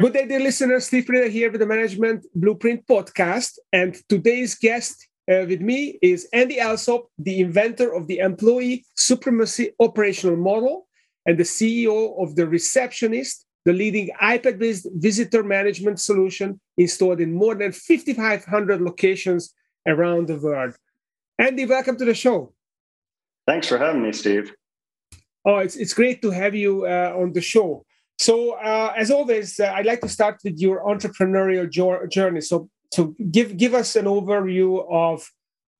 Good day, dear listeners. Steve Preda here with the Management Blueprint podcast. And today's guest uh, with me is Andy Alsop, the inventor of the employee supremacy operational model and the CEO of the Receptionist, the leading iPad based visitor management solution installed in more than 5,500 locations around the world. Andy, welcome to the show. Thanks for having me, Steve. Oh, it's, it's great to have you uh, on the show. So, uh, as always, uh, I'd like to start with your entrepreneurial jo- journey. So, so give give us an overview of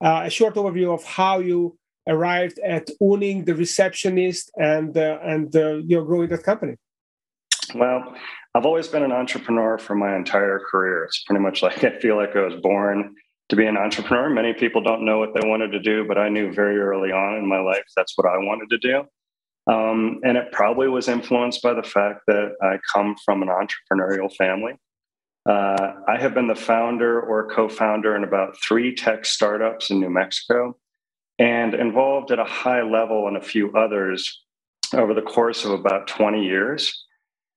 uh, a short overview of how you arrived at owning the receptionist and uh, and uh, you're growing that company. Well, I've always been an entrepreneur for my entire career. It's pretty much like I feel like I was born to be an entrepreneur. Many people don't know what they wanted to do, but I knew very early on in my life that's what I wanted to do. Um, and it probably was influenced by the fact that I come from an entrepreneurial family. Uh, I have been the founder or co founder in about three tech startups in New Mexico and involved at a high level in a few others over the course of about 20 years.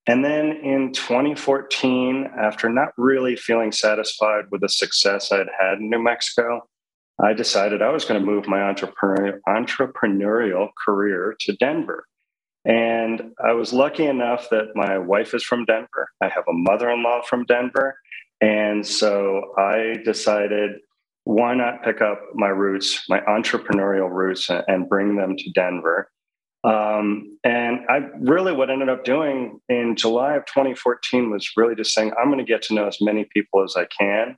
And then in 2014, after not really feeling satisfied with the success I'd had in New Mexico, I decided I was going to move my entrepreneurial, entrepreneurial career to Denver. And I was lucky enough that my wife is from Denver. I have a mother in law from Denver. And so I decided, why not pick up my roots, my entrepreneurial roots, and bring them to Denver? Um, and I really, what ended up doing in July of 2014 was really just saying, I'm going to get to know as many people as I can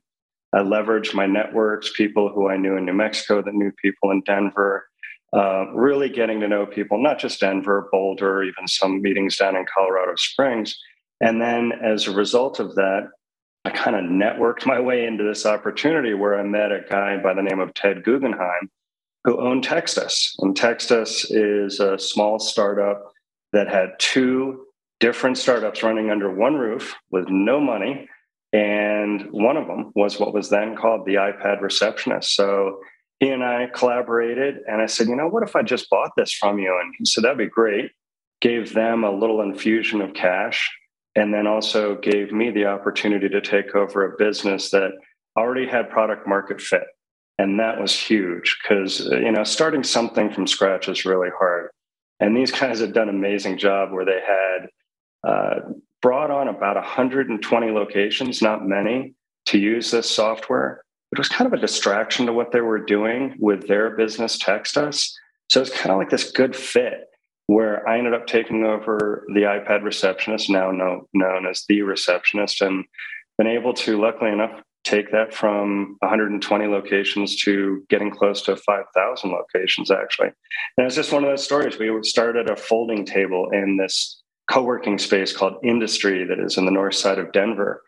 I leveraged my networks, people who I knew in New Mexico that knew people in Denver, uh, really getting to know people, not just Denver, Boulder, even some meetings down in Colorado Springs. And then as a result of that, I kind of networked my way into this opportunity where I met a guy by the name of Ted Guggenheim who owned Textus. And Textus is a small startup that had two different startups running under one roof with no money and one of them was what was then called the iPad receptionist. So he and I collaborated, and I said, you know, what if I just bought this from you? And he said, that'd be great. Gave them a little infusion of cash, and then also gave me the opportunity to take over a business that already had product market fit. And that was huge because, you know, starting something from scratch is really hard. And these guys had done an amazing job where they had uh, brought on about 120 locations, not many, to use this software. It was kind of a distraction to what they were doing with their business Text Us. So it's kind of like this good fit where I ended up taking over the iPad receptionist, now know, known as the receptionist, and been able to, luckily enough, take that from 120 locations to getting close to 5,000 locations, actually. And it's just one of those stories. We started a folding table in this co-working space called Industry that is in the north side of Denver.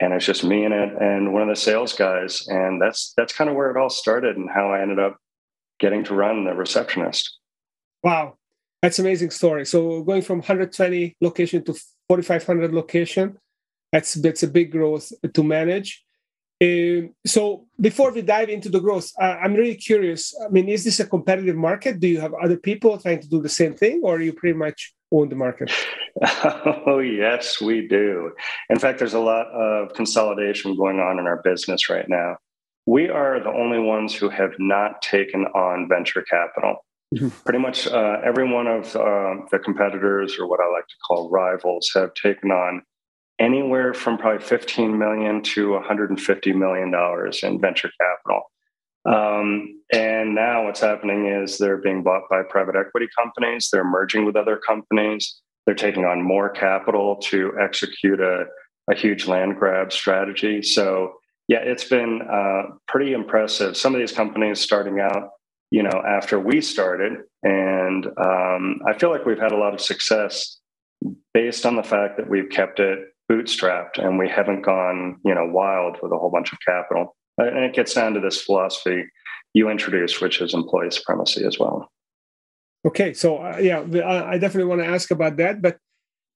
And it's just me and it and one of the sales guys. And that's that's kind of where it all started and how I ended up getting to run the receptionist. Wow. That's amazing story. So going from 120 location to 4,500 location, that's that's a big growth to manage. Uh, so before we dive into the growth, uh, I'm really curious. I mean, is this a competitive market? Do you have other people trying to do the same thing, or are you pretty much own the market? Oh, yes, we do. In fact, there's a lot of consolidation going on in our business right now. We are the only ones who have not taken on venture capital. Mm-hmm. Pretty much uh, every one of uh, the competitors, or what I like to call rivals, have taken on anywhere from probably 15 million to 150 million dollars in venture capital. Um, and now what's happening is they're being bought by private equity companies. They're merging with other companies. They're taking on more capital to execute a, a huge land grab strategy. So yeah, it's been uh, pretty impressive. Some of these companies starting out, you know, after we started, and um, I feel like we've had a lot of success based on the fact that we've kept it bootstrapped and we haven't gone, you know, wild with a whole bunch of capital. And it gets down to this philosophy you introduced, which is employee supremacy as well. Okay, so uh, yeah, I definitely want to ask about that, but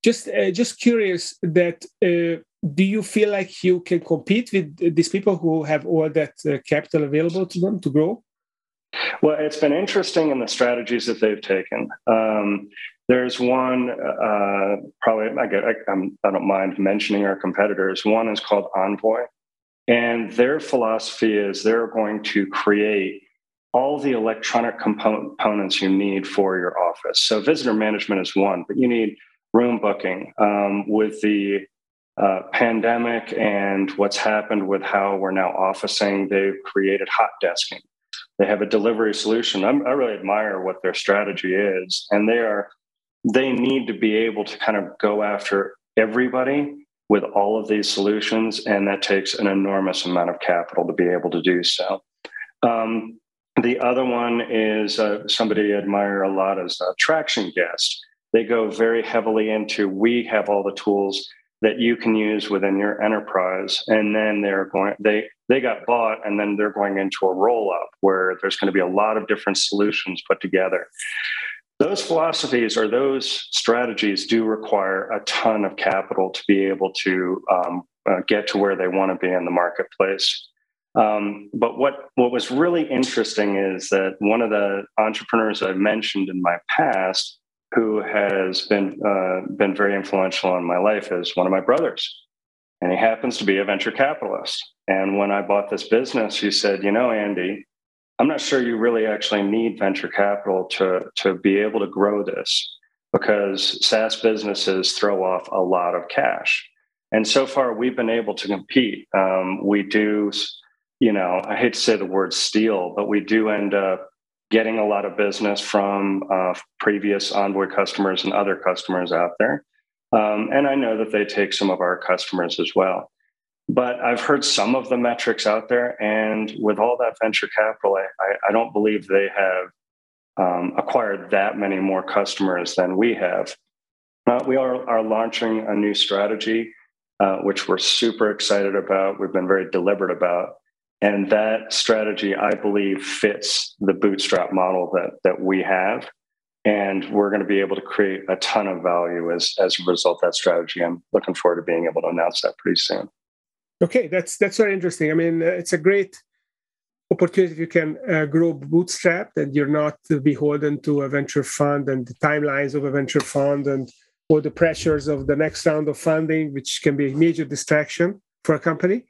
just uh, just curious that uh, do you feel like you can compete with these people who have all that uh, capital available to them to grow? Well, it's been interesting in the strategies that they've taken. Um, There's one, uh, probably, I, get, I, I'm, I don't mind mentioning our competitors. One is called Envoy. And their philosophy is they're going to create all the electronic components you need for your office. So, visitor management is one, but you need room booking. Um, with the uh, pandemic and what's happened with how we're now officing, they've created hot desking. They have a delivery solution. I'm, i really admire what their strategy is, and they are they need to be able to kind of go after everybody with all of these solutions, and that takes an enormous amount of capital to be able to do so. Um, the other one is uh, somebody I admire a lot is uh, Traction Guest. They go very heavily into we have all the tools that you can use within your enterprise, and then they're going they they got bought, and then they're going into a roll up where there's going to be a lot of different solutions put together those philosophies or those strategies do require a ton of capital to be able to um, uh, get to where they want to be in the marketplace. Um, but what, what was really interesting is that one of the entrepreneurs I've mentioned in my past who has been, uh, been very influential in my life is one of my brothers. And he happens to be a venture capitalist. And when I bought this business, he said, You know, Andy, I'm not sure you really actually need venture capital to, to be able to grow this because SaaS businesses throw off a lot of cash. And so far, we've been able to compete. Um, we do, you know, I hate to say the word steal, but we do end up getting a lot of business from uh, previous Envoy customers and other customers out there. Um, and I know that they take some of our customers as well. But I've heard some of the metrics out there, and with all that venture capital, I, I, don't believe they have um, acquired that many more customers than we have. Uh, we are, are launching a new strategy, uh, which we're super excited about. We've been very deliberate about. And that strategy, I believe, fits the bootstrap model that, that we have. And we're going to be able to create a ton of value as, as a result of that strategy. I'm looking forward to being able to announce that pretty soon. Okay, that's that's very interesting. I mean, uh, it's a great opportunity if you can uh, grow bootstrap and you're not beholden to a venture fund and the timelines of a venture fund and or the pressures of the next round of funding, which can be a major distraction for a company.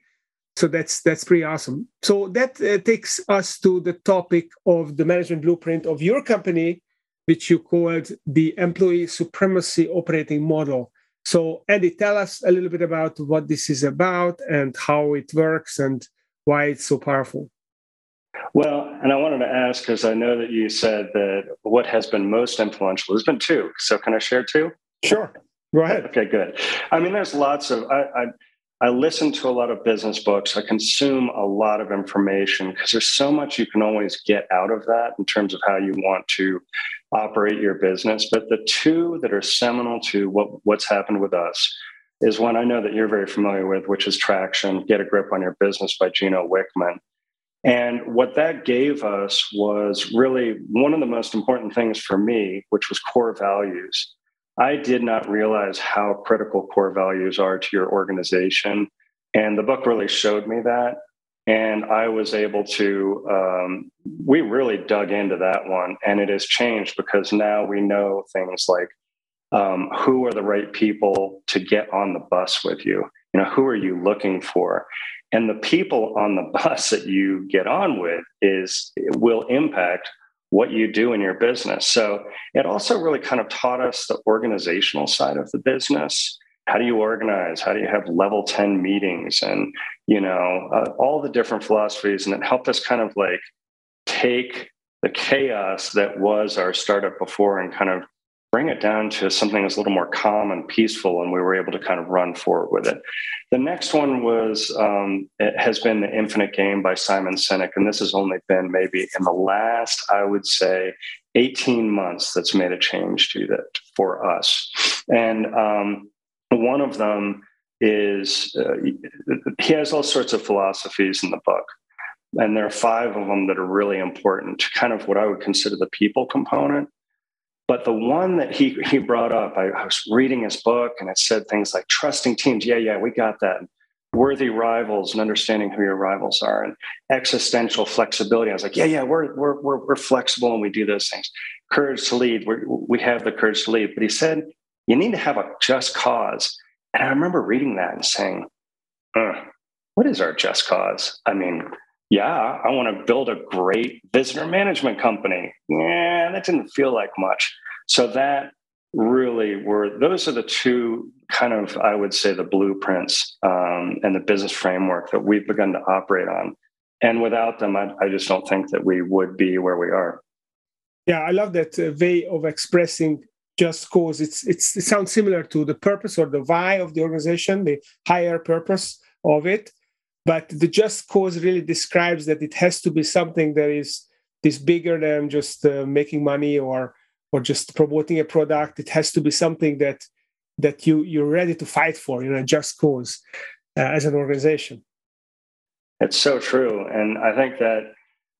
So that's that's pretty awesome. So that uh, takes us to the topic of the management blueprint of your company, which you called the employee supremacy operating model. So, Andy, tell us a little bit about what this is about and how it works and why it's so powerful. Well, and I wanted to ask because I know that you said that what has been most influential has been two. So, can I share two? Sure. Go ahead. Okay, good. I mean, there's lots of, I, I I listen to a lot of business books. I consume a lot of information because there's so much you can always get out of that in terms of how you want to operate your business. But the two that are seminal to what, what's happened with us is one I know that you're very familiar with, which is Traction Get a Grip on Your Business by Gino Wickman. And what that gave us was really one of the most important things for me, which was core values. I did not realize how critical core values are to your organization. And the book really showed me that. And I was able to, um, we really dug into that one. And it has changed because now we know things like um, who are the right people to get on the bus with you? You know, who are you looking for? And the people on the bus that you get on with is will impact what you do in your business. So it also really kind of taught us the organizational side of the business. How do you organize? How do you have level 10 meetings and, you know, uh, all the different philosophies. And it helped us kind of like take the chaos that was our startup before and kind of bring it down to something that's a little more calm and peaceful, and we were able to kind of run forward with it. The next one was um, it has been the Infinite Game by Simon Sinek, and this has only been maybe in the last, I would say, 18 months that's made a change to that for us. And um, one of them is uh, he has all sorts of philosophies in the book. And there are five of them that are really important to kind of what I would consider the people component but the one that he he brought up, I, I, was reading his book and it said things like trusting teams. Yeah, yeah, we got that. Worthy rivals and understanding who your rivals are, and existential flexibility. I was like, yeah, yeah, we're we're we're, we're flexible and we do those things. courage to lead. we we have the courage to lead. But he said, you need to have a just cause. And I remember reading that and saying, what is our just cause? I mean, yeah, I want to build a great visitor management company. Yeah, that didn't feel like much. So that really were those are the two kind of I would say the blueprints um, and the business framework that we've begun to operate on. And without them, I, I just don't think that we would be where we are. Yeah, I love that uh, way of expressing just cause. It's, it's it sounds similar to the purpose or the why of the organization, the higher purpose of it. But the just cause really describes that it has to be something that is is bigger than just uh, making money or or just promoting a product. It has to be something that that you you're ready to fight for, you know, just cause uh, as an organization. It's so true, and I think that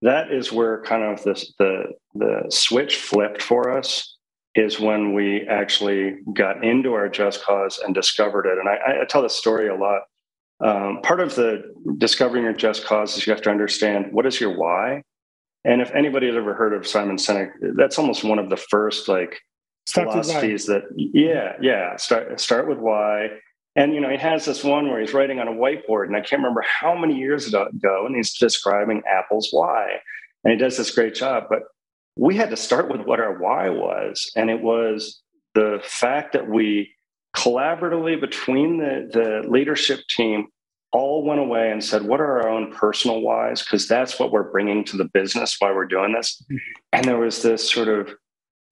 that is where kind of this the the switch flipped for us is when we actually got into our just cause and discovered it. And I, I tell this story a lot. Um, part of the discovering your just cause is you have to understand what is your why. And if anybody has ever heard of Simon Sinek, that's almost one of the first like start philosophies that yeah, yeah. Start start with why. And you know, he has this one where he's writing on a whiteboard, and I can't remember how many years ago, and he's describing Apple's why. And he does this great job. But we had to start with what our why was. And it was the fact that we collaboratively between the, the leadership team all went away and said, What are our own personal whys? Because that's what we're bringing to the business while we're doing this. And there was this sort of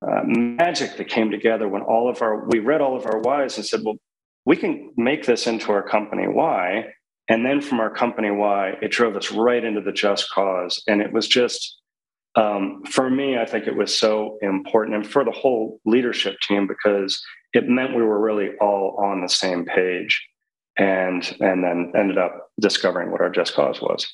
uh, magic that came together when all of our, we read all of our whys and said, Well, we can make this into our company why. And then from our company why, it drove us right into the just cause. And it was just, um, for me, I think it was so important, and for the whole leadership team, because it meant we were really all on the same page, and and then ended up discovering what our just cause was.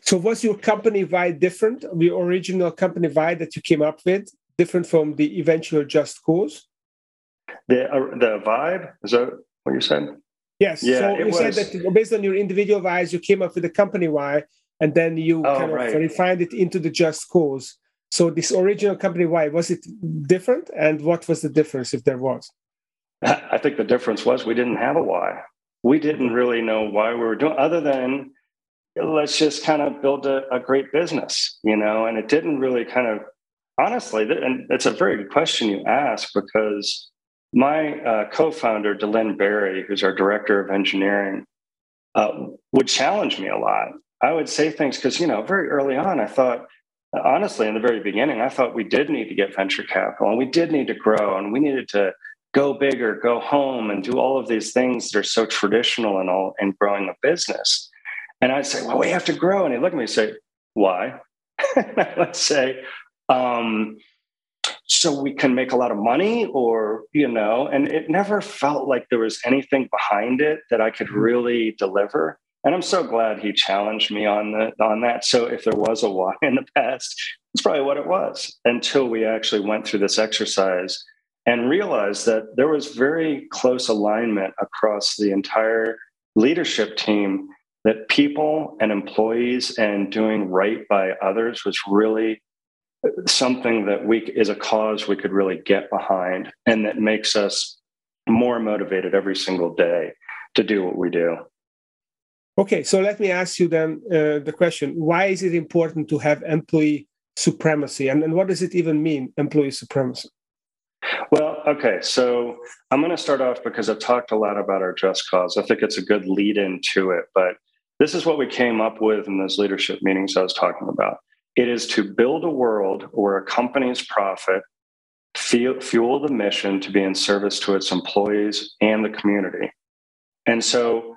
So, was your company wide different? The original company wide that you came up with different from the eventual just cause? The uh, the vibe is that what you said? Yes. Yeah, so you was... said that based on your individual whys, you came up with the company why, and then you oh, kind of refined it into the just cause. So this original company, why was it different, and what was the difference if there was? I think the difference was we didn't have a why. We didn't really know why we were doing, other than let's just kind of build a, a great business, you know. And it didn't really kind of, honestly, and it's a very good question you ask because my uh, co-founder, Delin Berry, who's our director of engineering, uh, would challenge me a lot I would say things because, you know, very early on, I thought, honestly, in the very beginning, I thought we did need to get venture capital and we did need to grow and we needed to go bigger, go home, and do all of these things that are so traditional and all in growing a business. And I'd say, well, we have to grow. And he'd look at me and say, why? Let's say, um, so we can make a lot of money or, you know, and it never felt like there was anything behind it that I could really deliver. And I'm so glad he challenged me on the, on that. So if there was a why in the past, it's probably what it was until we actually went through this exercise and realized that there was very close alignment across the entire leadership team that people and employees and doing right by others was really something that we is a cause we could really get behind and that makes us more motivated every single day to do what we do Okay, so let me ask you then uh, the question why is it important to have employee supremacy? And, and what does it even mean, employee supremacy? Well, okay, so I'm going to start off because I've talked a lot about our just cause. I think it's a good lead into it, but this is what we came up with in those leadership meetings I was talking about. It is to build a world where a company's profit fuel the mission to be in service to its employees and the community. And so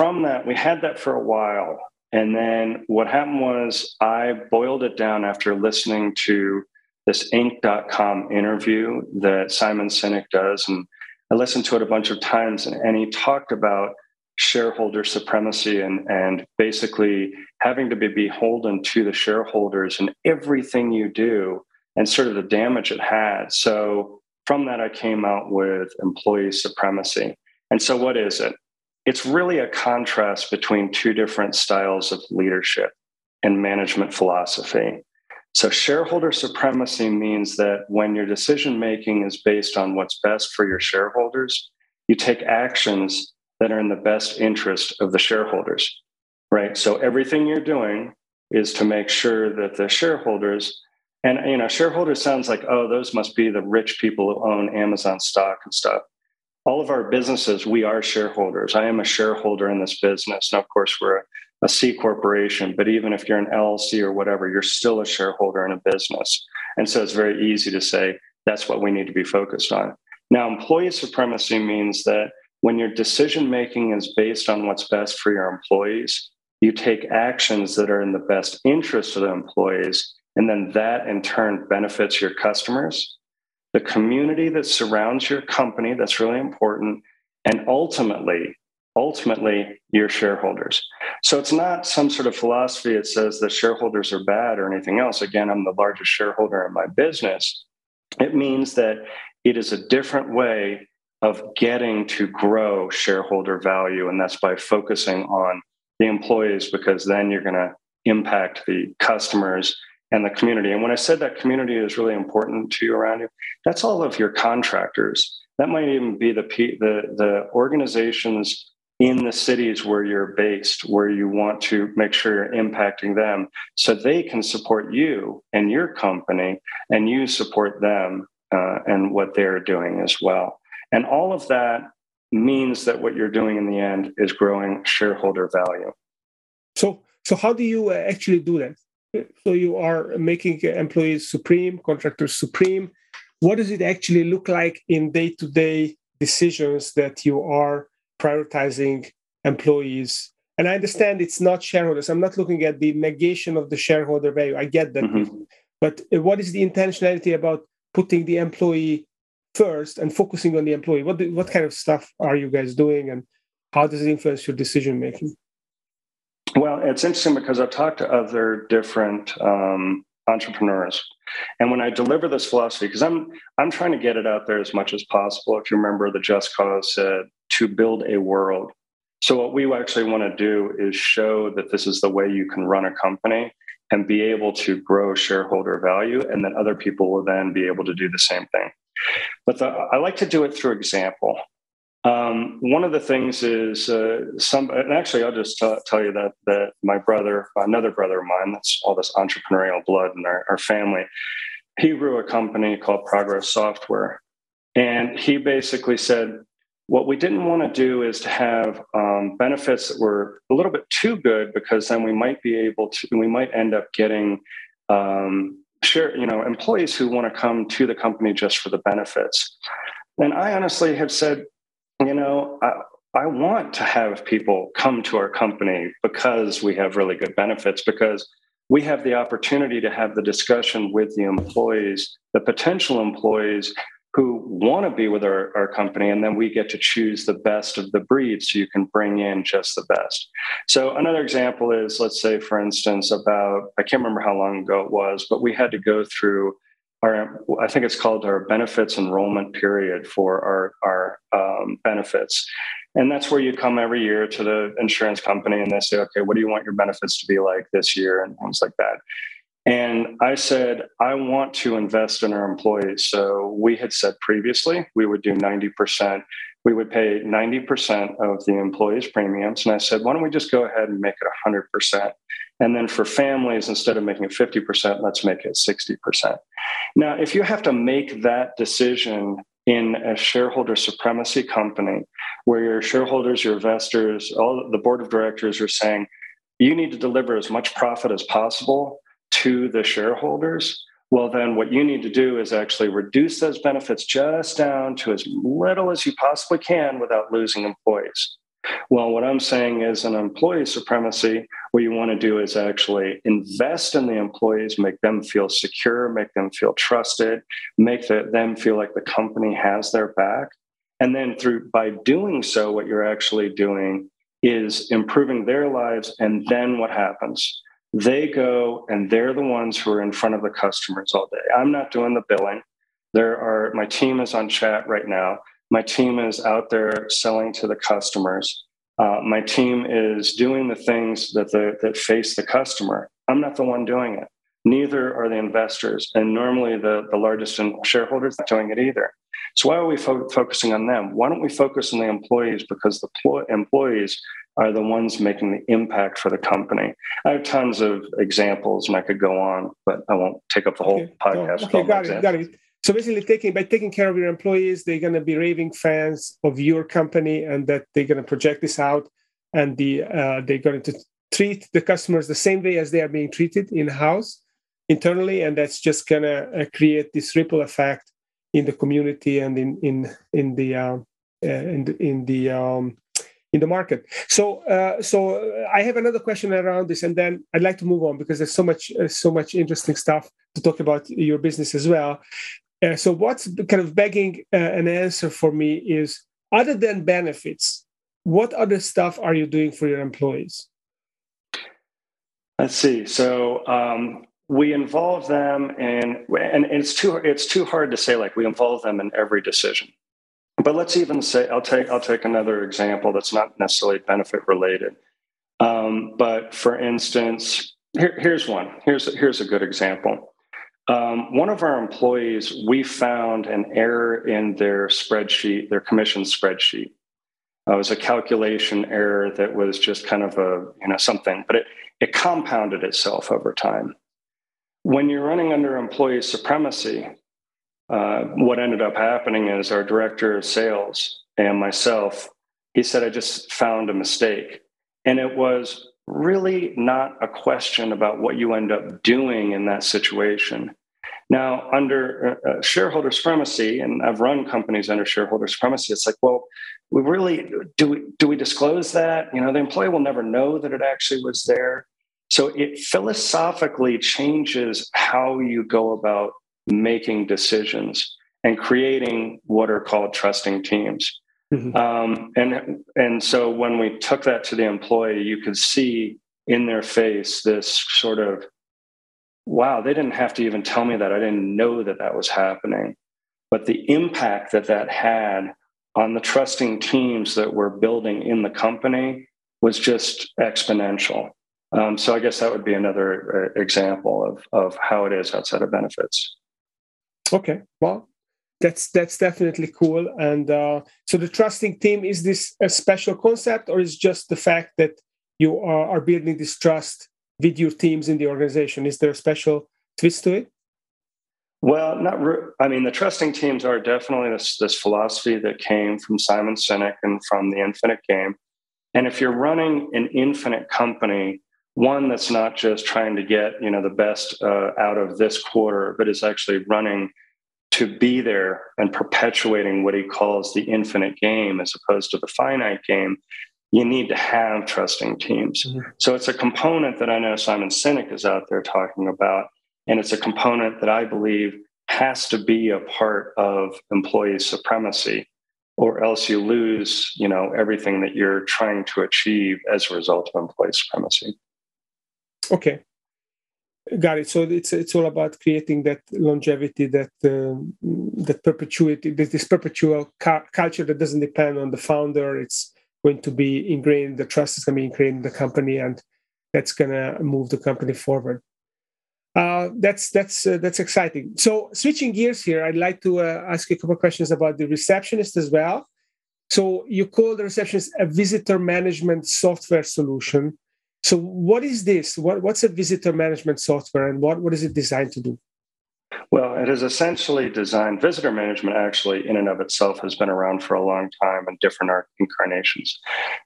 from that, we had that for a while. And then what happened was I boiled it down after listening to this Inc.com interview that Simon Sinek does. And I listened to it a bunch of times, and, and he talked about shareholder supremacy and, and basically having to be beholden to the shareholders in everything you do and sort of the damage it had. So from that, I came out with employee supremacy. And so, what is it? It's really a contrast between two different styles of leadership and management philosophy. So, shareholder supremacy means that when your decision making is based on what's best for your shareholders, you take actions that are in the best interest of the shareholders, right? So, everything you're doing is to make sure that the shareholders and you know shareholders sounds like oh those must be the rich people who own amazon stock and stuff all of our businesses we are shareholders i am a shareholder in this business and of course we're a a C corporation, but even if you're an LLC or whatever, you're still a shareholder in a business. And so it's very easy to say that's what we need to be focused on. Now, employee supremacy means that when your decision making is based on what's best for your employees, you take actions that are in the best interest of the employees, and then that in turn benefits your customers, the community that surrounds your company, that's really important, and ultimately ultimately your shareholders. So it's not some sort of philosophy that says that shareholders are bad or anything else. Again, I'm the largest shareholder in my business. It means that it is a different way of getting to grow shareholder value. And that's by focusing on the employees, because then you're going to impact the customers and the community. And when I said that community is really important to you around you, that's all of your contractors. That might even be the the, the organizations in the cities where you're based, where you want to make sure you're impacting them so they can support you and your company and you support them uh, and what they're doing as well. And all of that means that what you're doing in the end is growing shareholder value. So, so how do you uh, actually do that? So you are making employees supreme, contractors supreme. What does it actually look like in day-to-day decisions that you are prioritizing employees. And I understand it's not shareholders. I'm not looking at the negation of the shareholder value. I get that. Mm-hmm. But what is the intentionality about putting the employee first and focusing on the employee? What, do, what kind of stuff are you guys doing and how does it influence your decision making? Well, it's interesting because I've talked to other different um, entrepreneurs. And when I deliver this philosophy, because I'm I'm trying to get it out there as much as possible. If you remember, the Just Cause said to build a world. So what we actually want to do is show that this is the way you can run a company and be able to grow shareholder value, and then other people will then be able to do the same thing. But the, I like to do it through example. Um, one of the things is uh, some, and actually, I'll just t- tell you that that my brother, another brother of mine, that's all this entrepreneurial blood in our, our family. He grew a company called Progress Software, and he basically said, what we didn't want to do is to have um, benefits that were a little bit too good because then we might be able to, we might end up getting um, share, you know, employees who want to come to the company just for the benefits. And I honestly have said, you know, I, I want to have people come to our company because we have really good benefits, because we have the opportunity to have the discussion with the employees, the potential employees who want to be with our, our company and then we get to choose the best of the breed so you can bring in just the best. So another example is let's say for instance about i can't remember how long ago it was but we had to go through our i think it's called our benefits enrollment period for our our um, benefits and that's where you come every year to the insurance company and they say okay what do you want your benefits to be like this year and things like that and I said, I want to invest in our employees. So we had said previously we would do 90%. We would pay 90% of the employees' premiums. And I said, why don't we just go ahead and make it 100%? And then for families, instead of making it 50%, let's make it 60%. Now, if you have to make that decision in a shareholder supremacy company where your shareholders, your investors, all the board of directors are saying, you need to deliver as much profit as possible to the shareholders, well, then what you need to do is actually reduce those benefits just down to as little as you possibly can without losing employees. Well, what I'm saying is an employee supremacy, what you want to do is actually invest in the employees, make them feel secure, make them feel trusted, make the, them feel like the company has their back. And then through by doing so, what you're actually doing is improving their lives. And then what happens? They go and they're the ones who are in front of the customers all day. I'm not doing the billing. There are my team is on chat right now. My team is out there selling to the customers. Uh, my team is doing the things that the, that face the customer. I'm not the one doing it. Neither are the investors. And normally the, the largest shareholders not doing it either. So why are we fo- focusing on them? Why don't we focus on the employees? Because the pl- employees are the ones making the impact for the company. I have tons of examples and I could go on, but I won't take up the whole okay. podcast. okay, got it, got it. So basically, taking by taking care of your employees, they're going to be raving fans of your company, and that they're going to project this out, and the uh, they're going to treat the customers the same way as they are being treated in house internally, and that's just going to uh, create this ripple effect in the community and in in in the uh, uh in the, in the um, in the market. So, uh, so I have another question around this, and then I'd like to move on because there's so much, uh, so much interesting stuff to talk about your business as well. Uh, so what's kind of begging uh, an answer for me is other than benefits, what other stuff are you doing for your employees? Let's see. So um, we involve them in, and it's too it's too hard to say like we involve them in every decision. But let's even say I'll take I'll take another example that's not necessarily benefit related. Um, but for instance, here, here's one. Here's here's a good example. Um, one of our employees, we found an error in their spreadsheet, their commission spreadsheet. Uh, it was a calculation error that was just kind of a, you know, something, but it, it compounded itself over time. When you're running under employee supremacy, uh, what ended up happening is our director of sales and myself, he said, I just found a mistake. And it was really not a question about what you end up doing in that situation. Now, under uh, uh, shareholder supremacy, and I've run companies under shareholder supremacy, it's like, well, we really do we do we disclose that? You know, the employee will never know that it actually was there. So it philosophically changes how you go about making decisions and creating what are called trusting teams. Mm-hmm. Um, and and so when we took that to the employee, you could see in their face this sort of wow, they didn't have to even tell me that. I didn't know that that was happening. But the impact that that had on the trusting teams that we're building in the company was just exponential. Um, so I guess that would be another uh, example of, of how it is outside of benefits. Okay, well, that's that's definitely cool. And uh, so the trusting team is this a special concept, or is just the fact that you are, are building this trust with your teams in the organization? Is there a special twist to it? Well, not. Re- I mean, the trusting teams are definitely this this philosophy that came from Simon Sinek and from the Infinite Game. And if you're running an infinite company, one that's not just trying to get you know the best uh, out of this quarter, but is actually running to be there and perpetuating what he calls the infinite game as opposed to the finite game, you need to have trusting teams. Mm-hmm. So it's a component that I know Simon Sinek is out there talking about. And it's a component that I believe has to be a part of employee supremacy, or else you lose, you know, everything that you're trying to achieve as a result of employee supremacy. Okay. Got it. So it's it's all about creating that longevity, that uh, that perpetuity, this, this perpetual ca- culture that doesn't depend on the founder. It's going to be ingrained, the trust is going to be ingrained in the company, and that's going to move the company forward. Uh, that's that's uh, that's exciting. So switching gears here, I'd like to uh, ask you a couple of questions about the receptionist as well. So you call the receptionist a visitor management software solution. So what is this? What, what's a visitor management software, and what, what is it designed to do? Well, it is essentially designed. Visitor management, actually, in and of itself, has been around for a long time in different incarnations.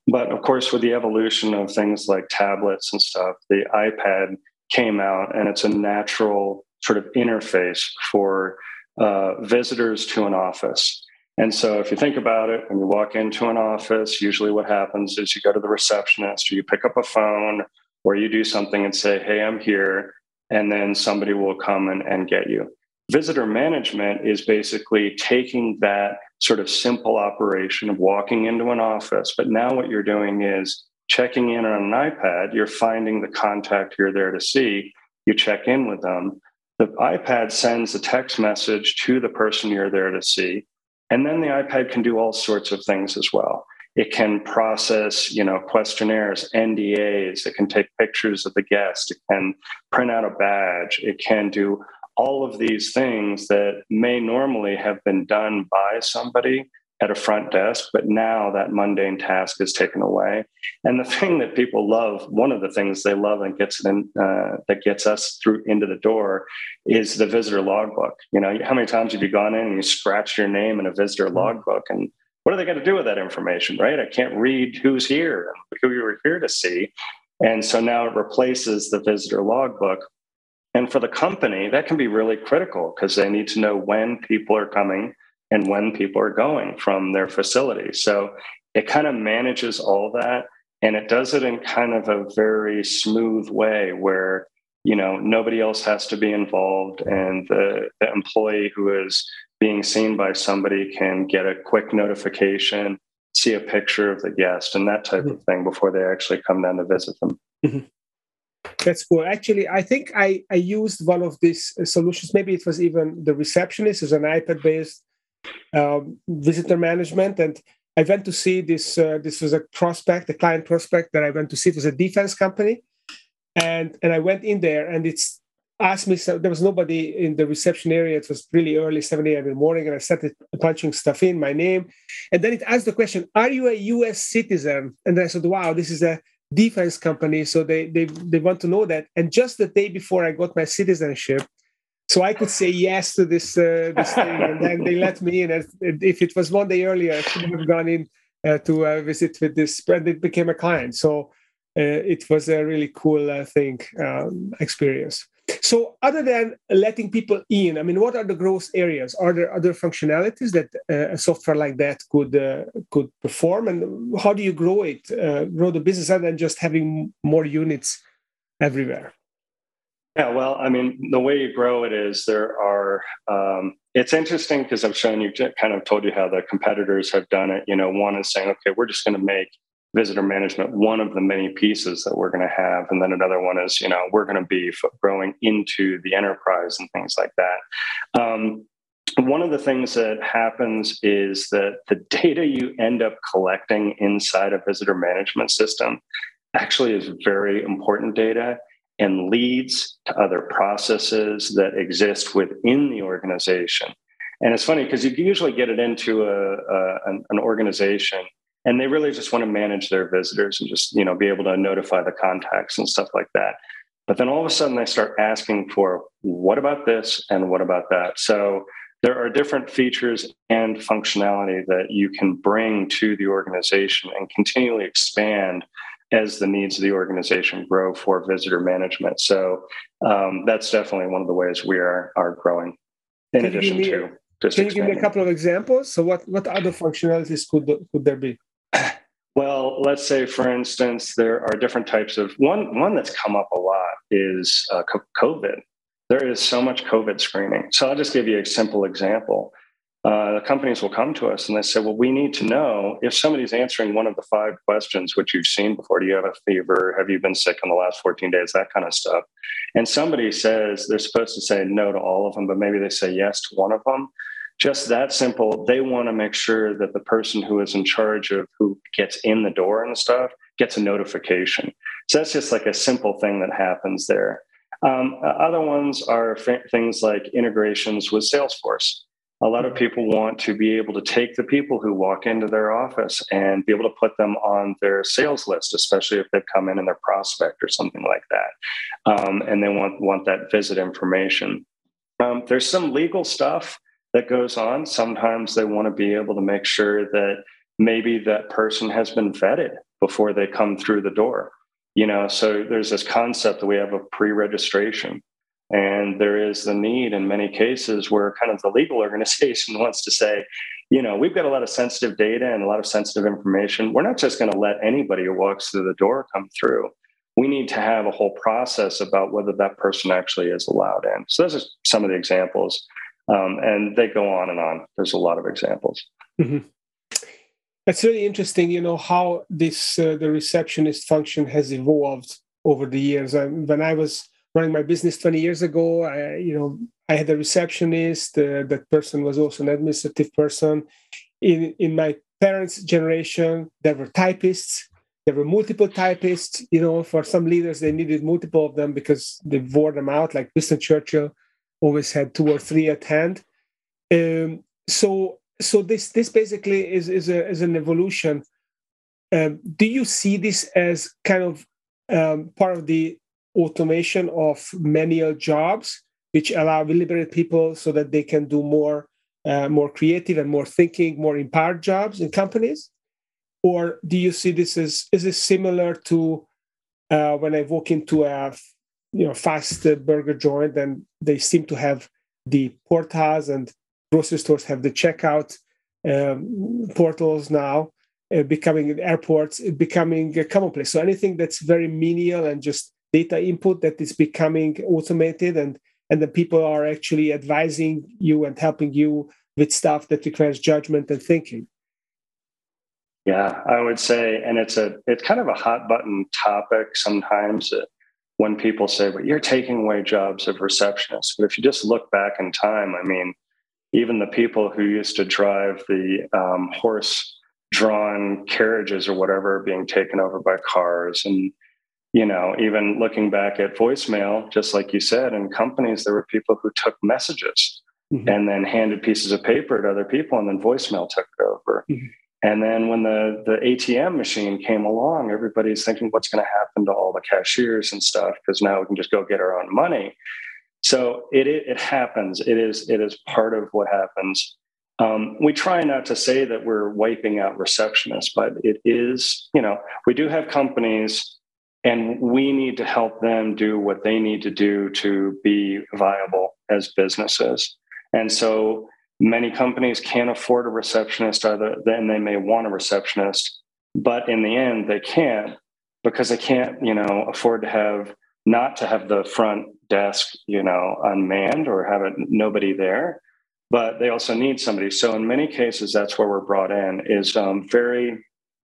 But of course, with the evolution of things like tablets and stuff, the iPad came out, and it's a natural sort of interface for uh, visitors to an office. And so, if you think about it, when you walk into an office, usually what happens is you go to the receptionist or you pick up a phone or you do something and say, Hey, I'm here and then somebody will come and, and get you. Visitor management is basically taking that sort of simple operation of walking into an office, but now what you're doing is checking in on an iPad, you're finding the contact you're there to see, you check in with them. The iPad sends a text message to the person you're there to see, and then the iPad can do all sorts of things as well. It can process, you know, questionnaires, NDAs. It can take pictures of the guest. It can print out a badge. It can do all of these things that may normally have been done by somebody at a front desk, but now that mundane task is taken away. And the thing that people love, one of the things they love and gets in, uh, that gets us through into the door, is the visitor logbook. You know, how many times have you gone in and you scratched your name in a visitor mm-hmm. logbook, and what are they going to do with that information, right? I can't read who's here who you were here to see. And so now it replaces the visitor logbook. And for the company, that can be really critical because they need to know when people are coming and when people are going from their facility. So it kind of manages all that and it does it in kind of a very smooth way where you know nobody else has to be involved and the, the employee who is being seen by somebody can get a quick notification see a picture of the guest and that type mm-hmm. of thing before they actually come down to visit them mm-hmm. That's cool. Actually, I think I, I used one of these solutions. Maybe it was even the receptionist is an iPad based visitor management. And I went to see this. Uh, this was a prospect, a client prospect that I went to see. It was a defense company, and and I went in there, and it's asked me. So there was nobody in the reception area. It was really early, seven a.m. in the morning, and I started punching stuff in, my name, and then it asked the question, "Are you a U.S. citizen?" And I said, "Wow, this is a." defense company so they, they they want to know that and just the day before i got my citizenship so I could say yes to this uh, this thing, and then they let me in. If it was one day earlier, I should have gone in uh, to uh, visit with this, but it became a client. So uh, it was a really cool uh, thing um, experience. So other than letting people in, I mean, what are the growth areas? Are there other functionalities that uh, a software like that could could perform, and how do you grow it, grow the business, other than just having more units everywhere? Yeah, well, I mean, the way you grow it is there are, um, it's interesting because I've shown you, kind of told you how the competitors have done it. You know, one is saying, okay, we're just going to make visitor management one of the many pieces that we're going to have. And then another one is, you know, we're going to be growing into the enterprise and things like that. Um, one of the things that happens is that the data you end up collecting inside a visitor management system actually is very important data and leads to other processes that exist within the organization. And it's funny because you usually get it into a, a an, an, organization and they really just want to manage their visitors and just you know be able to notify the contacts and stuff like that. But then all of a sudden they start asking for what about this and what about that. So there are different features and functionality that you can bring to the organization and continually expand as the needs of the organization grow for visitor management. So um, that's definitely one of the ways we are are growing. In can addition me, to just can you give me a couple of examples? So what what other functionalities could could there be? Well, let's say, for instance, there are different types of one. One that's come up a lot is uh, COVID. There is so much COVID screening. So I'll just give you a simple example uh, the companies will come to us and they say, well, we need to know if somebody's answering one of the five questions which you've seen before. Do you have a fever? Have you been sick in the last 14 days? That kind of stuff. And somebody says they're supposed to say no to all of them, but maybe they say yes to one of them. Just that simple. They want to make sure that the person who is in charge of who gets in the door and stuff gets a notification. So that's just like a simple thing that happens there. Um, other ones are f- things like integrations with Salesforce a lot of people want to be able to take the people who walk into their office and be able to put them on their sales list, especially if they've come in and they're prospect or something like that. Um, and they want, want that visit information. Um, there's some legal stuff that goes on. Sometimes they want to be able to make sure that maybe that person has been vetted before they come through the door. You know, so there's this concept that we have a pre-registration and there is the need in many cases where kind of the legal organization wants to say, you know, we've got a lot of sensitive data and a lot of sensitive information. We're not just going to let anybody who walks through the door come through. We need to have a whole process about whether that person actually is allowed in. So those are some of the examples. Um, and they go on and on. There's a lot of examples. Mm-hmm. That's really interesting. You know how this uh, the receptionist function has evolved over the years. I, when I was running my business 20 years ago i you know i had a receptionist uh, that person was also an administrative person in in my parents' generation, there were typists, there were multiple typists. You know, for some leaders, they needed multiple of them because they wore them out. Like Winston Churchill always had two or three at hand. Um, so, so this this basically is is, a, is an evolution. Um, do you see this as kind of um, part of the automation of manual jobs, which allow liberate people so that they can do more uh, more creative and more thinking, more empowered jobs in companies? Or do you see this as is this similar to uh, when I walk into a you know fast burger joint and they seem to have the portals and grocery stores have the checkout um, portals now uh, becoming airports becoming a commonplace so anything that's very menial and just data input that is becoming automated and and the people are actually advising you and helping you with stuff that requires judgment and thinking. Yeah i would say and it's a it's kind of a hot button topic sometimes when people say but you're taking away jobs of receptionists. But if you just look back in time i mean even the people who used to drive the um, horse drawn carriages or whatever being taken over by cars and you know, even looking back at voicemail, just like you said, in companies, there were people who took messages mm-hmm. and then handed pieces of paper to other people, and then voicemail took it over. Mm-hmm. And then when the, the ATM machine came along, everybody's thinking, what's going to happen to all the cashiers and stuff? Because now we can just go get our own money. So it, it, it happens. It is, it is part of what happens. Um, we try not to say that we're wiping out receptionists, but it is, you know, we do have companies and we need to help them do what they need to do to be viable as businesses. And so many companies can't afford a receptionist either then they may want a receptionist but in the end they can't because they can't you know afford to have not to have the front desk you know unmanned or have it nobody there but they also need somebody. So in many cases that's where we're brought in is um, very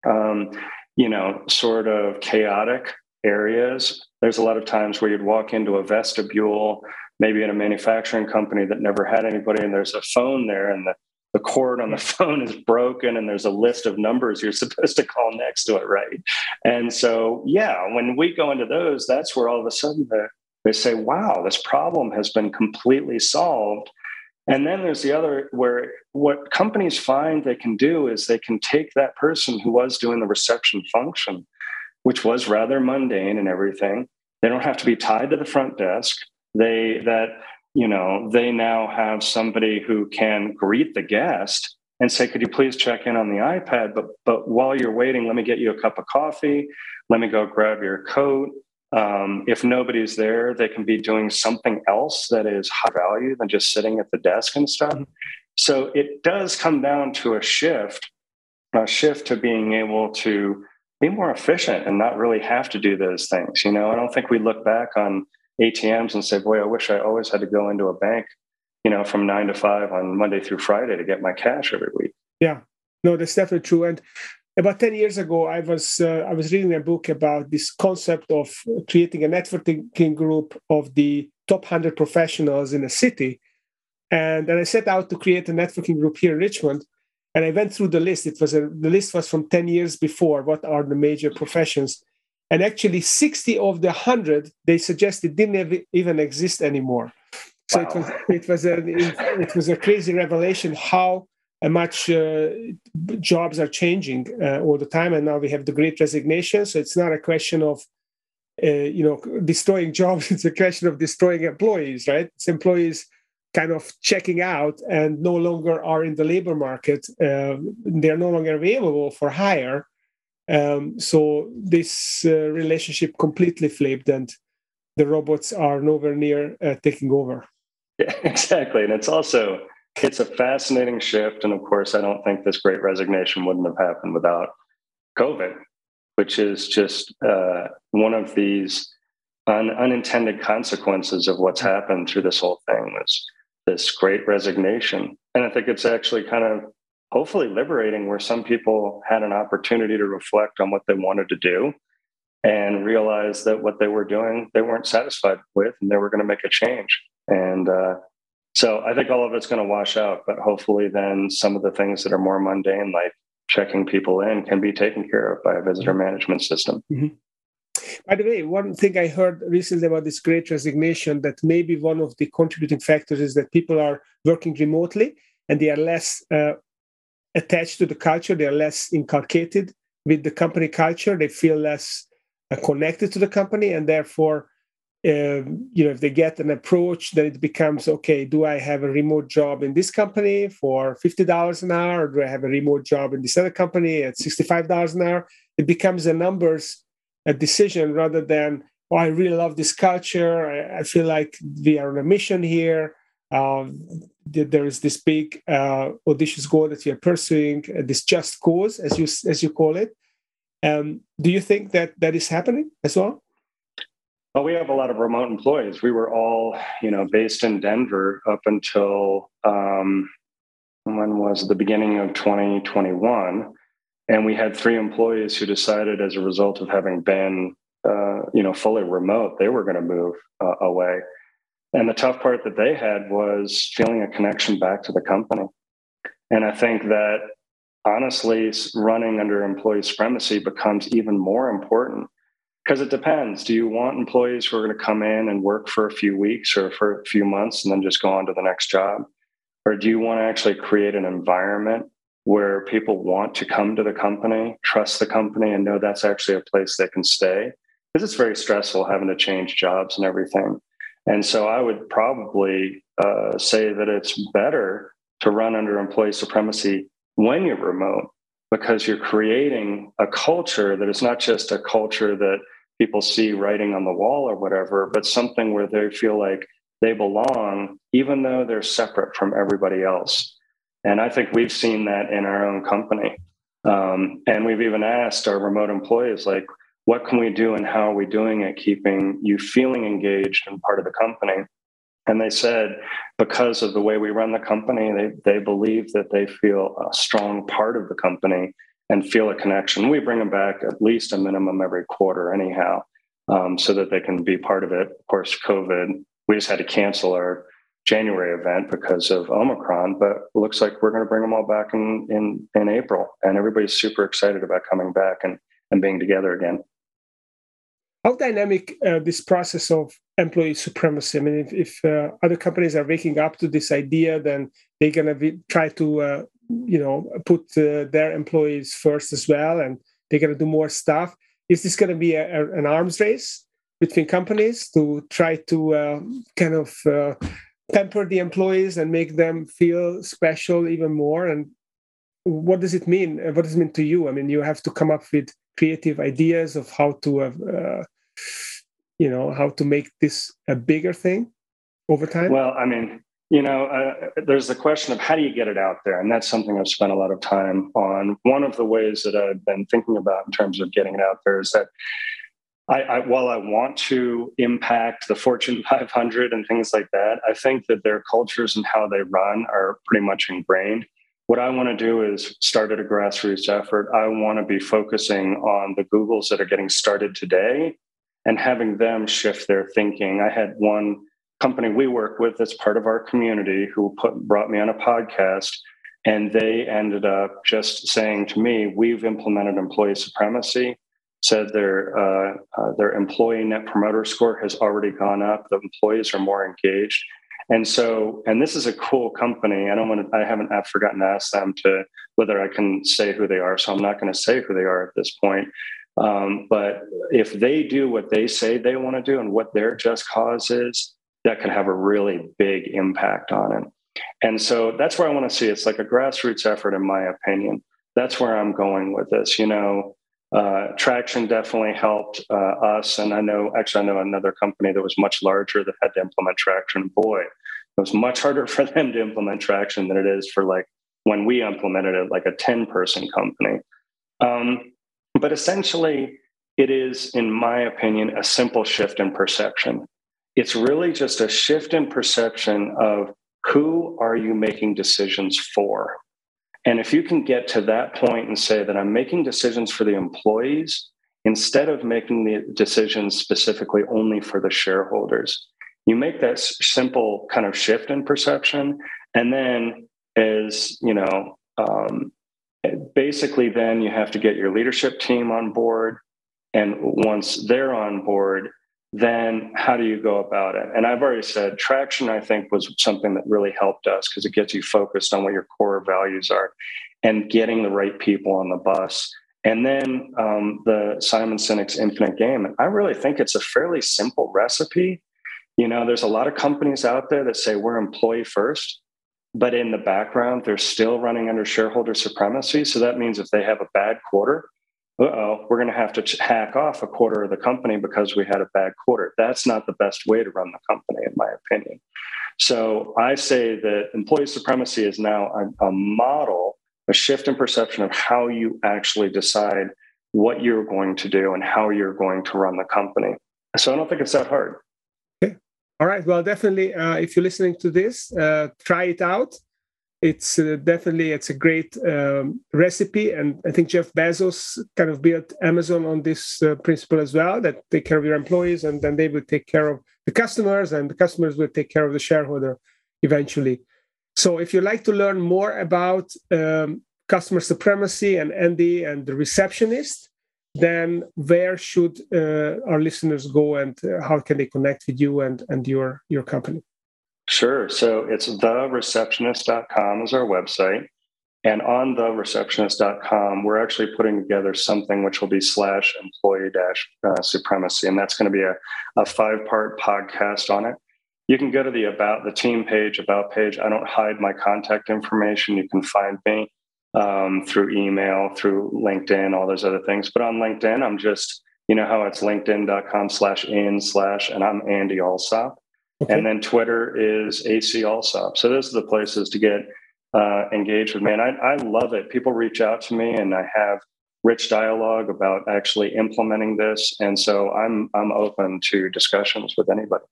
um, you know, sort of chaotic areas. There's a lot of times where you'd walk into a vestibule, maybe in a manufacturing company that never had anybody, and there's a phone there, and the, the cord on the phone is broken, and there's a list of numbers you're supposed to call next to it, right? And so, yeah, when we go into those, that's where all of a sudden the, they say, wow, this problem has been completely solved. And then there's the other where what companies find they can do is they can take that person who was doing the reception function, which was rather mundane and everything. They don't have to be tied to the front desk. They that you know they now have somebody who can greet the guest and say, "Could you please check in on the iPad?" But but while you're waiting, let me get you a cup of coffee. Let me go grab your coat. Um, if nobody's there, they can be doing something else that is high value than just sitting at the desk and stuff. So it does come down to a shift, a shift to being able to be more efficient and not really have to do those things. You know, I don't think we look back on ATMs and say, boy, I wish I always had to go into a bank, you know, from nine to five on Monday through Friday to get my cash every week. Yeah, no, that's definitely true. And about 10 years ago, I was uh, I was reading a book about this concept of creating a networking group of the top 100 professionals in a city. And then I set out to create a networking group here in Richmond and I went through the list. It was a, the list was from 10 years before. What are the major professions? And actually, 60 of the 100 they suggested didn't even exist anymore. So wow. it was it was a it, was a crazy revelation how much uh, jobs are changing uh, all the time, and now we have the Great Resignation. So it's not a question of uh, you know destroying jobs; it's a question of destroying employees, right? It's employees kind of checking out and no longer are in the labor market. Uh, they're no longer available for hire. Um, so this uh, relationship completely flipped, and the robots are nowhere near uh, taking over. Yeah, exactly, and it's also it's a fascinating shift. And of course, I don't think this great resignation wouldn't have happened without COVID, which is just uh, one of these un- unintended consequences of what's happened through this whole thing. This great resignation. And I think it's actually kind of hopefully liberating where some people had an opportunity to reflect on what they wanted to do and realize that what they were doing they weren't satisfied with and they were going to make a change and uh, so i think all of it's going to wash out but hopefully then some of the things that are more mundane like checking people in can be taken care of by a visitor mm-hmm. management system. Mm-hmm. By the way, one thing I heard recently about this great resignation that maybe one of the contributing factors is that people are working remotely and they are less uh, attached to the culture, they are less inculcated with the company culture, they feel less uh, connected to the company, and therefore, uh, you know, if they get an approach, then it becomes okay. Do I have a remote job in this company for fifty dollars an hour, or do I have a remote job in this other company at sixty-five dollars an hour? It becomes a numbers a decision rather than oh, I really love this culture. I, I feel like we are on a mission here. Um, there is this big uh, audacious goal that you're pursuing, uh, this just cause, as you as you call it. Um, do you think that that is happening as well? Well, we have a lot of remote employees. We were all, you know, based in Denver up until um, when was the beginning of 2021, and we had three employees who decided, as a result of having been, uh, you know, fully remote, they were going to move uh, away. And the tough part that they had was feeling a connection back to the company. And I think that honestly, running under employee supremacy becomes even more important because it depends. Do you want employees who are going to come in and work for a few weeks or for a few months and then just go on to the next job? Or do you want to actually create an environment where people want to come to the company, trust the company, and know that's actually a place they can stay? Because it's very stressful having to change jobs and everything. And so I would probably uh, say that it's better to run under employee supremacy when you're remote because you're creating a culture that is not just a culture that people see writing on the wall or whatever, but something where they feel like they belong, even though they're separate from everybody else. And I think we've seen that in our own company. Um, and we've even asked our remote employees, like, what can we do and how are we doing it keeping you feeling engaged and part of the company and they said because of the way we run the company they, they believe that they feel a strong part of the company and feel a connection. We bring them back at least a minimum every quarter anyhow um, so that they can be part of it. Of course covid we just had to cancel our january event because of omicron but looks like we're going to bring them all back in, in, in april and everybody's super excited about coming back and, and being together again. How dynamic uh, this process of employee supremacy? I mean, if, if uh, other companies are waking up to this idea, then they're going to try to, uh, you know, put uh, their employees first as well, and they're going to do more stuff. Is this going to be a, a, an arms race between companies to try to uh, kind of uh, pamper the employees and make them feel special even more? And what does it mean? What does it mean to you? I mean, you have to come up with creative ideas of how to uh, you know how to make this a bigger thing over time well i mean you know uh, there's the question of how do you get it out there and that's something i've spent a lot of time on one of the ways that i've been thinking about in terms of getting it out there is that I, I, while I want to impact the Fortune 500 and things like that, I think that their cultures and how they run are pretty much ingrained. What I want to do is start at a grassroots effort. I want to be focusing on the Googles that are getting started today and having them shift their thinking. I had one company we work with that's part of our community who put, brought me on a podcast and they ended up just saying to me we've implemented employee supremacy. Said their uh, uh, their employee net promoter score has already gone up. The employees are more engaged. And so and this is a cool company. I don't want to i haven't i've forgotten to ask them to whether i can say who they are so i'm not going to say who they are at this point. Um, but if they do what they say they want to do and what their just cause is, that could have a really big impact on it. And so that's where I want to see. It's like a grassroots effort, in my opinion. That's where I'm going with this. You know, uh, Traction definitely helped uh, us, and I know actually I know another company that was much larger that had to implement Traction. Boy, it was much harder for them to implement Traction than it is for like when we implemented it, like a ten person company. Um, but essentially, it is, in my opinion, a simple shift in perception. It's really just a shift in perception of who are you making decisions for? And if you can get to that point and say that I'm making decisions for the employees instead of making the decisions specifically only for the shareholders, you make that simple kind of shift in perception. And then as, you know, um, basically, then you have to get your leadership team on board. And once they're on board, then how do you go about it? And I've already said traction, I think, was something that really helped us because it gets you focused on what your core values are and getting the right people on the bus. And then um, the Simon Sinek's Infinite Game. And I really think it's a fairly simple recipe. You know, there's a lot of companies out there that say we're employee first, but in the background, they're still running under shareholder supremacy. So that means if they have a bad quarter, oh, we're going to have to hack off a quarter of the company because we had a bad quarter. That's not the best way to run the company, in my opinion. So I say that employee supremacy is now a, a model, a shift in perception of how you actually decide what you're going to do and how you're going to run the company. So I don't think it's that hard. Okay. All right. Well, definitely, uh, if you're listening to this, uh, try it out it's uh, definitely it's a great um, recipe and i think jeff bezos kind of built amazon on this uh, principle as well that take care of your employees and then they will take care of the customers and the customers will take care of the shareholder eventually. So if you like to learn more about um, customer supremacy and andy and the receptionist then where should uh, our listeners go and uh, how can they connect with you and, and your, your company Sure. So it's thereceptionist.com is our website. And on thereceptionist.com, we're actually putting together something which will be slash employee dash uh, supremacy. And that's going to be a, a five part podcast on it. You can go to the about the team page, about page. I don't hide my contact information. You can find me um, through email, through LinkedIn, all those other things. But on LinkedIn, I'm just, you know how it's linkedin.com slash in slash, and I'm Andy Alsop. Okay. And then Twitter is AC Alsop. So those are the places to get uh, engaged with me. And I, I love it. People reach out to me and I have rich dialogue about actually implementing this. And so I'm, I'm open to discussions with anybody.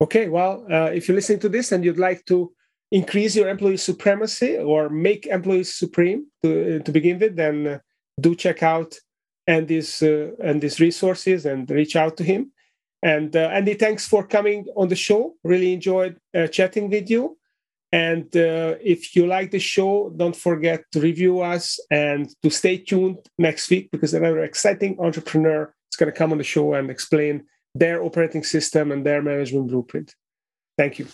Okay. Well, uh, if you're listening to this and you'd like to increase your employee supremacy or make employees supreme to, to begin with, then uh, do check out Andy's, uh, Andy's resources and reach out to him. And uh, Andy, thanks for coming on the show. Really enjoyed uh, chatting with you. And uh, if you like the show, don't forget to review us and to stay tuned next week because another exciting entrepreneur is going to come on the show and explain their operating system and their management blueprint. Thank you.